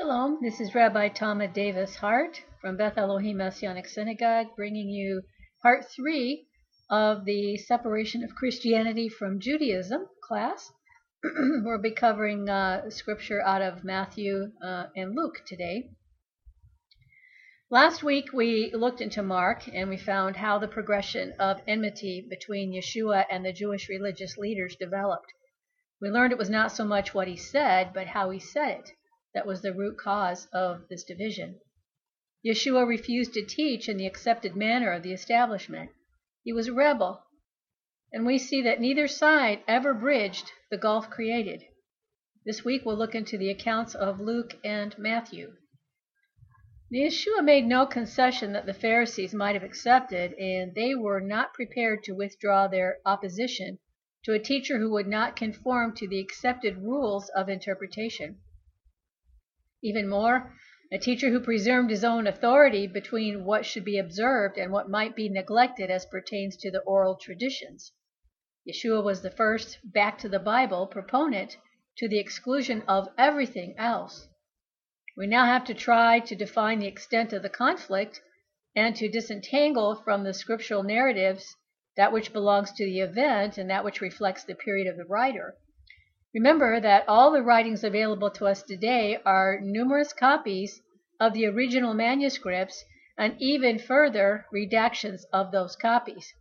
Shalom, this is Rabbi Tama Davis Hart from Beth Elohim Messianic Synagogue bringing you part three of the separation of Christianity from Judaism class. we'll be covering uh, scripture out of Matthew uh, and Luke today. Last week we looked into Mark and we found how the progression of enmity between Yeshua and the Jewish religious leaders developed. We learned it was not so much what he said, but how he said it that was the root cause of this division. Yeshua refused to teach in the accepted manner of the establishment. He was a rebel. And we see that neither side ever bridged the gulf created. This week we'll look into the accounts of Luke and Matthew. The Yeshua made no concession that the Pharisees might have accepted, and they were not prepared to withdraw their opposition to a teacher who would not conform to the accepted rules of interpretation. Even more, a teacher who presumed his own authority between what should be observed and what might be neglected as pertains to the oral traditions. Yeshua was the first back to the Bible proponent to the exclusion of everything else. We now have to try to define the extent of the conflict and to disentangle from the scriptural narratives that which belongs to the event and that which reflects the period of the writer. Remember that all the writings available to us today are numerous copies of the original manuscripts and even further redactions of those copies,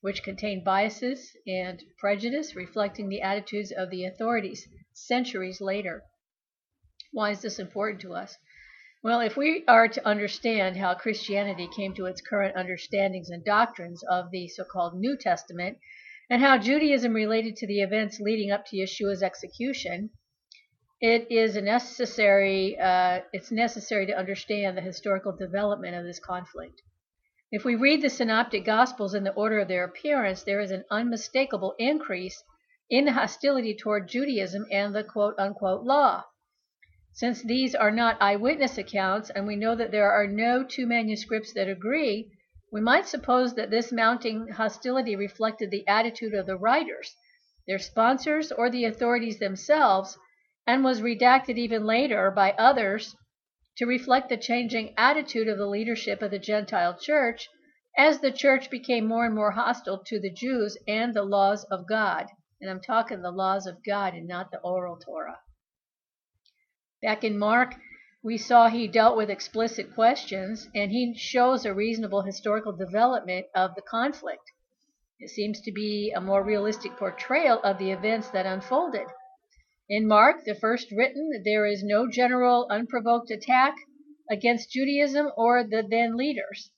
which contain biases and prejudice reflecting the attitudes of the authorities centuries later. Why is this important to us? Well, if we are to understand how Christianity came to its current understandings and doctrines of the so called New Testament, and how Judaism related to the events leading up to Yeshua's execution, it is necessary. Uh, it's necessary to understand the historical development of this conflict. If we read the Synoptic Gospels in the order of their appearance, there is an unmistakable increase in hostility toward Judaism and the quote unquote law. Since these are not eyewitness accounts, and we know that there are no two manuscripts that agree, we might suppose that this mounting hostility reflected the attitude of the writers, their sponsors, or the authorities themselves, and was redacted even later by others to reflect the changing attitude of the leadership of the Gentile church as the church became more and more hostile to the Jews and the laws of God. And I'm talking the laws of God and not the oral Torah. Back in Mark, we saw he dealt with explicit questions, and he shows a reasonable historical development of the conflict. It seems to be a more realistic portrayal of the events that unfolded. In Mark, the first written, there is no general unprovoked attack against Judaism or the then leaders.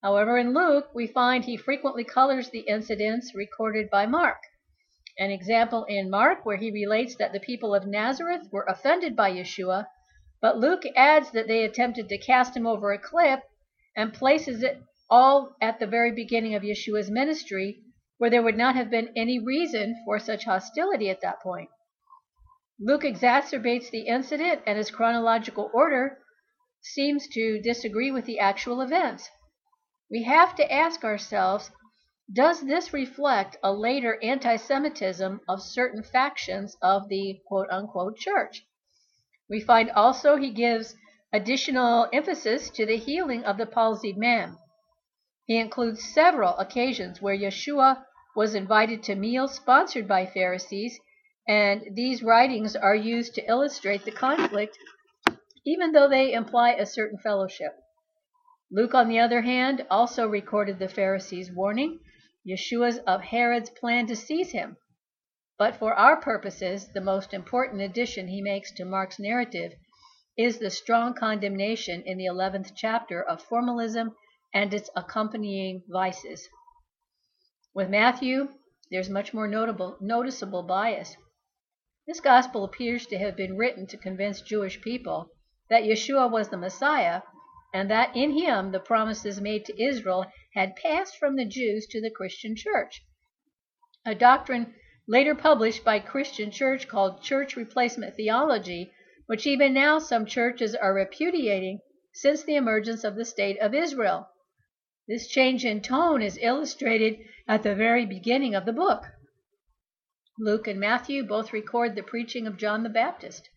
However, in Luke, we find he frequently colors the incidents recorded by Mark. An example in Mark, where he relates that the people of Nazareth were offended by Yeshua but Luke adds that they attempted to cast him over a cliff and places it all at the very beginning of Yeshua's ministry, where there would not have been any reason for such hostility at that point. Luke exacerbates the incident, and his chronological order seems to disagree with the actual events. We have to ask ourselves does this reflect a later anti Semitism of certain factions of the quote unquote church? We find also he gives additional emphasis to the healing of the palsied man. He includes several occasions where Yeshua was invited to meals sponsored by Pharisees, and these writings are used to illustrate the conflict, even though they imply a certain fellowship. Luke, on the other hand, also recorded the Pharisees' warning, Yeshua's of Herod's plan to seize him, but for our purposes, the most important addition he makes to Mark's narrative is the strong condemnation in the 11th chapter of formalism and its accompanying vices. With Matthew, there's much more notable, noticeable bias. This gospel appears to have been written to convince Jewish people that Yeshua was the Messiah and that in him the promises made to Israel had passed from the Jews to the Christian church. A doctrine later published by Christian Church called Church Replacement Theology, which even now some churches are repudiating since the emergence of the State of Israel. This change in tone is illustrated at the very beginning of the book. Luke and Matthew both record the preaching of John the Baptist.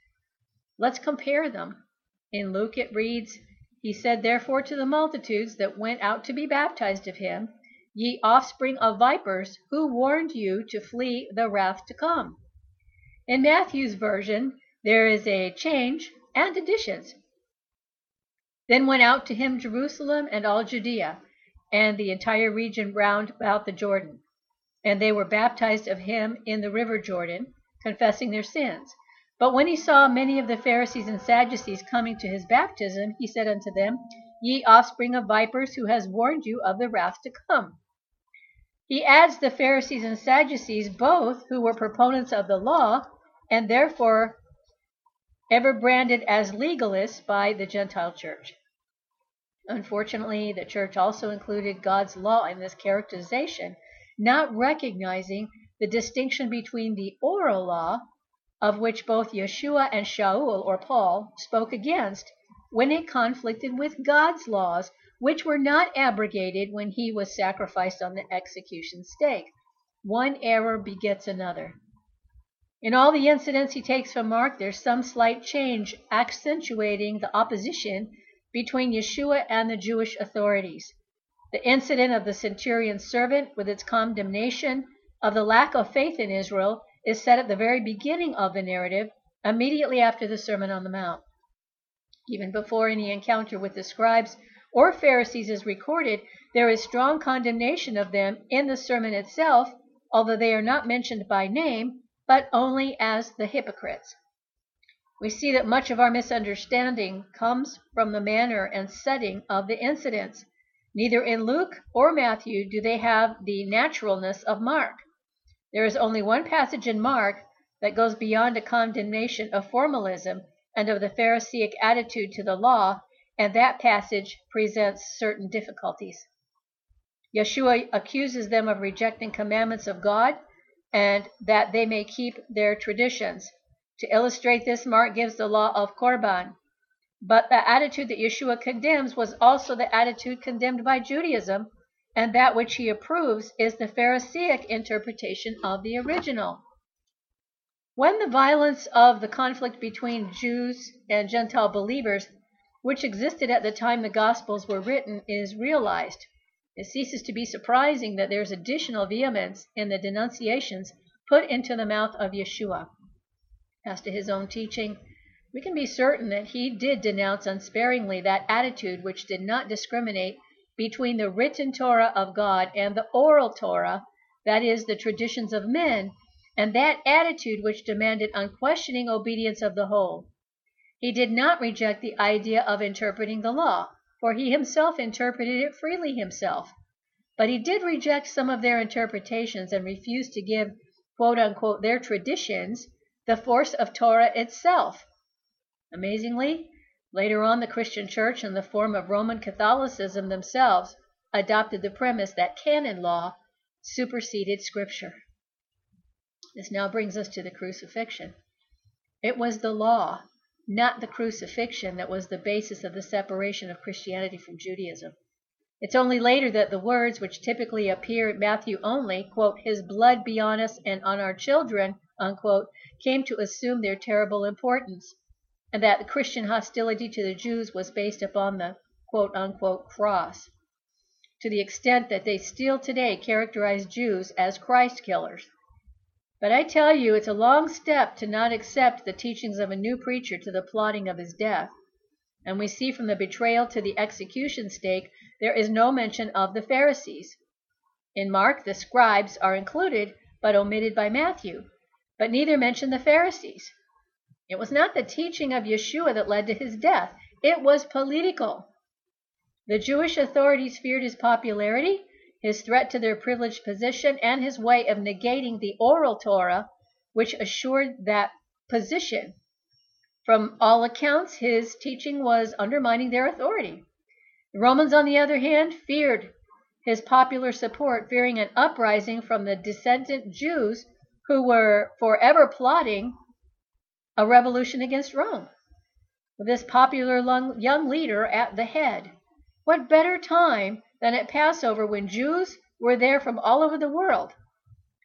Let's compare them. In Luke it reads, He said therefore to the multitudes that went out to be baptized of him, Ye offspring of vipers, who warned you to flee the wrath to come? In Matthew's version, there is a change and additions. Then went out to him Jerusalem and all Judea, and the entire region round about the Jordan. And they were baptized of him in the river Jordan, confessing their sins. But when he saw many of the Pharisees and Sadducees coming to his baptism, he said unto them, Ye offspring of vipers, who has warned you of the wrath to come? He adds the Pharisees and Sadducees, both who were proponents of the law, and therefore ever branded as legalists by the Gentile church. Unfortunately, the church also included God's law in this characterization, not recognizing the distinction between the oral law, of which both Yeshua and Shaul or Paul spoke against, when it conflicted with God's laws, which were not abrogated when he was sacrificed on the execution stake. One error begets another. In all the incidents he takes from Mark, there's some slight change accentuating the opposition between Yeshua and the Jewish authorities. The incident of the centurion's servant, with its condemnation of the lack of faith in Israel, is set at the very beginning of the narrative, immediately after the Sermon on the Mount. Even before any encounter with the scribes or Pharisees is recorded, there is strong condemnation of them in the sermon itself, although they are not mentioned by name, but only as the hypocrites. We see that much of our misunderstanding comes from the manner and setting of the incidents. Neither in Luke or Matthew do they have the naturalness of Mark. There is only one passage in Mark that goes beyond a condemnation of formalism and of the Pharisaic attitude to the law and that passage presents certain difficulties. Yeshua accuses them of rejecting commandments of God and that they may keep their traditions. To illustrate this, Mark gives the law of Korban. But the attitude that Yeshua condemns was also the attitude condemned by Judaism, and that which he approves is the Pharisaic interpretation of the original. When the violence of the conflict between Jews and Gentile believers which existed at the time the Gospels were written is realized. It ceases to be surprising that there is additional vehemence in the denunciations put into the mouth of Yeshua. As to his own teaching, we can be certain that he did denounce unsparingly that attitude which did not discriminate between the written Torah of God and the oral Torah, that is, the traditions of men, and that attitude which demanded unquestioning obedience of the whole. He did not reject the idea of interpreting the law, for he himself interpreted it freely himself. But he did reject some of their interpretations and refused to give, their traditions the force of Torah itself. Amazingly, later on the Christian church in the form of Roman Catholicism themselves adopted the premise that canon law superseded scripture. This now brings us to the crucifixion. It was the law not the crucifixion that was the basis of the separation of Christianity from Judaism. It's only later that the words, which typically appear in Matthew only, quote, his blood be on us and on our children, unquote, came to assume their terrible importance, and that the Christian hostility to the Jews was based upon the quote unquote cross, to the extent that they still today characterize Jews as Christ killers. But I tell you, it's a long step to not accept the teachings of a new preacher to the plotting of his death. And we see from the betrayal to the execution stake, there is no mention of the Pharisees. In Mark, the scribes are included, but omitted by Matthew, but neither mention the Pharisees. It was not the teaching of Yeshua that led to his death, it was political. The Jewish authorities feared his popularity his threat to their privileged position, and his way of negating the oral Torah, which assured that position. From all accounts, his teaching was undermining their authority. The Romans, on the other hand, feared his popular support, fearing an uprising from the dissentant Jews who were forever plotting a revolution against Rome. With this popular young leader at the head, what better time than at Passover when Jews were there from all over the world.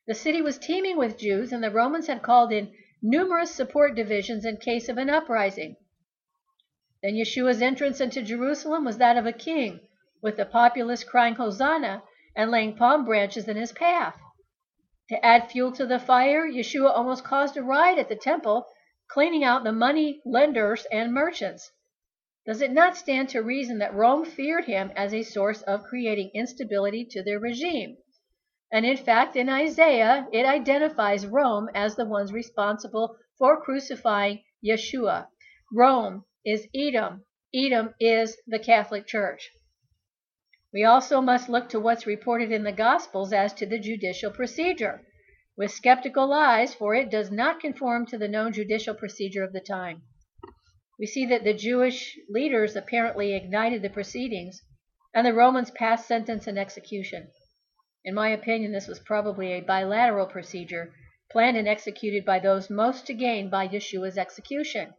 The city was teeming with Jews, and the Romans had called in numerous support divisions in case of an uprising. Then Yeshua's entrance into Jerusalem was that of a king, with the populace crying Hosanna and laying palm branches in his path. To add fuel to the fire, Yeshua almost caused a riot at the temple, cleaning out the money lenders and merchants. Does it not stand to reason that Rome feared him as a source of creating instability to their regime? And in fact, in Isaiah, it identifies Rome as the ones responsible for crucifying Yeshua. Rome is Edom. Edom is the Catholic Church. We also must look to what's reported in the Gospels as to the judicial procedure, with skeptical eyes, for it does not conform to the known judicial procedure of the time. We see that the Jewish leaders apparently ignited the proceedings, and the Romans passed sentence and execution. In my opinion, this was probably a bilateral procedure, planned and executed by those most to gain by Yeshua's execution.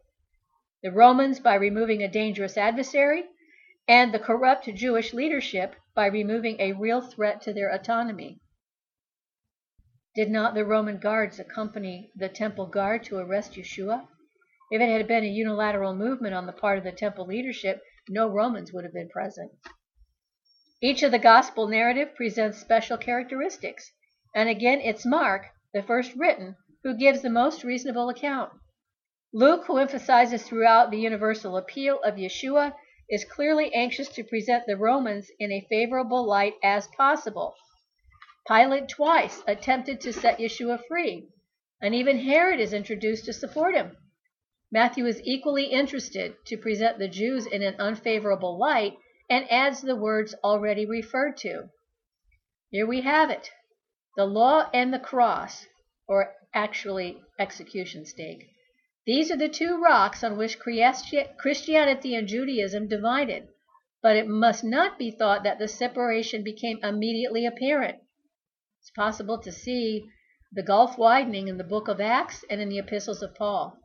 The Romans by removing a dangerous adversary, and the corrupt Jewish leadership by removing a real threat to their autonomy. Did not the Roman guards accompany the temple guard to arrest Yeshua? If it had been a unilateral movement on the part of the temple leadership, no Romans would have been present. Each of the gospel narrative presents special characteristics, and again it's Mark, the first written, who gives the most reasonable account. Luke, who emphasizes throughout the universal appeal of Yeshua, is clearly anxious to present the Romans in a favorable light as possible. Pilate twice attempted to set Yeshua free, and even Herod is introduced to support him. Matthew is equally interested to present the Jews in an unfavorable light and adds the words already referred to. Here we have it the law and the cross, or actually execution stake. These are the two rocks on which Christianity and Judaism divided, but it must not be thought that the separation became immediately apparent. It's possible to see the gulf widening in the book of Acts and in the epistles of Paul.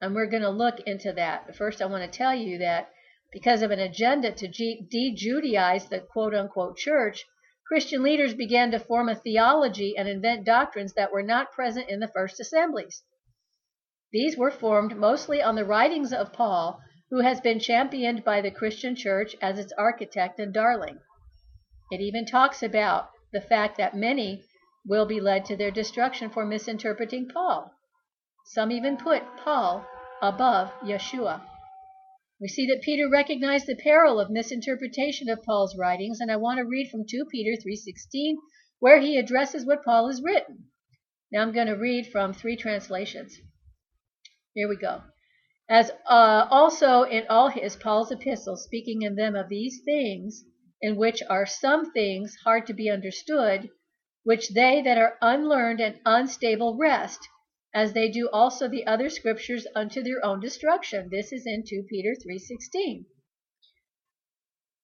And we're going to look into that. But first, I want to tell you that because of an agenda to de Judaize the quote unquote church, Christian leaders began to form a theology and invent doctrines that were not present in the first assemblies. These were formed mostly on the writings of Paul, who has been championed by the Christian church as its architect and darling. It even talks about the fact that many will be led to their destruction for misinterpreting Paul. Some even put Paul above Yeshua. We see that Peter recognized the peril of misinterpretation of Paul's writings, and I want to read from 2 Peter 3:16 where he addresses what Paul has written. Now I'm going to read from three translations. Here we go. As uh, also in all his Paul's epistles, speaking in them of these things, in which are some things hard to be understood, which they that are unlearned and unstable wrest, as they do also the other scriptures unto their own destruction. This is in 2 Peter 3:16.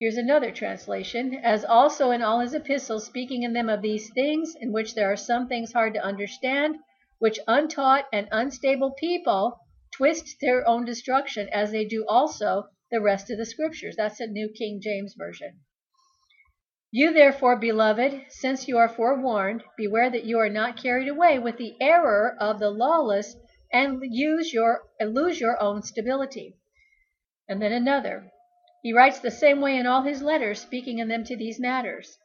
Here's another translation. As also in all his epistles, speaking in them of these things, in which there are some things hard to understand, which untaught and unstable people twist their own destruction, as they do also the rest of the scriptures. That's a New King James Version. You therefore, beloved, since you are forewarned, beware that you are not carried away with the error of the lawless and use your lose your own stability. And then another. He writes the same way in all his letters, speaking in them to these matters.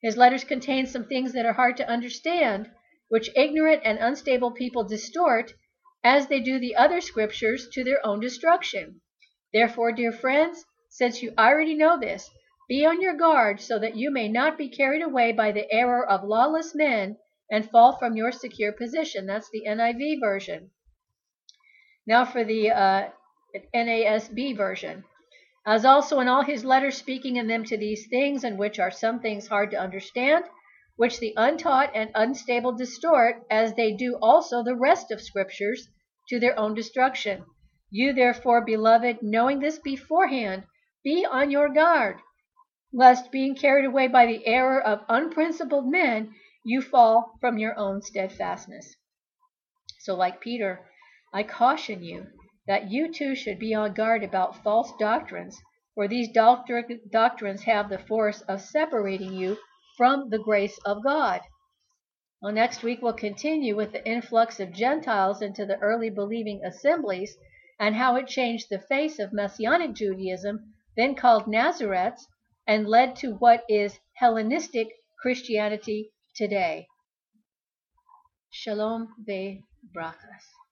His letters contain some things that are hard to understand, which ignorant and unstable people distort, as they do the other scriptures, to their own destruction. Therefore, dear friends, since you already know this, be on your guard so that you may not be carried away by the error of lawless men and fall from your secure position. That's the NIV version. Now for the uh, NASB version. As also in all his letters speaking in them to these things, in which are some things hard to understand, which the untaught and unstable distort, as they do also the rest of scriptures, to their own destruction. You therefore, beloved, knowing this beforehand, be on your guard, lest being carried away by the error of unprincipled men, you fall from your own steadfastness. So, like Peter, I caution you that you too should be on guard about false doctrines, for these doctrines have the force of separating you from the grace of God. Well, next week we'll continue with the influx of Gentiles into the early believing assemblies and how it changed the face of Messianic Judaism, then called Nazarenes, and led to what is Hellenistic Christianity today. Shalom ve brachas.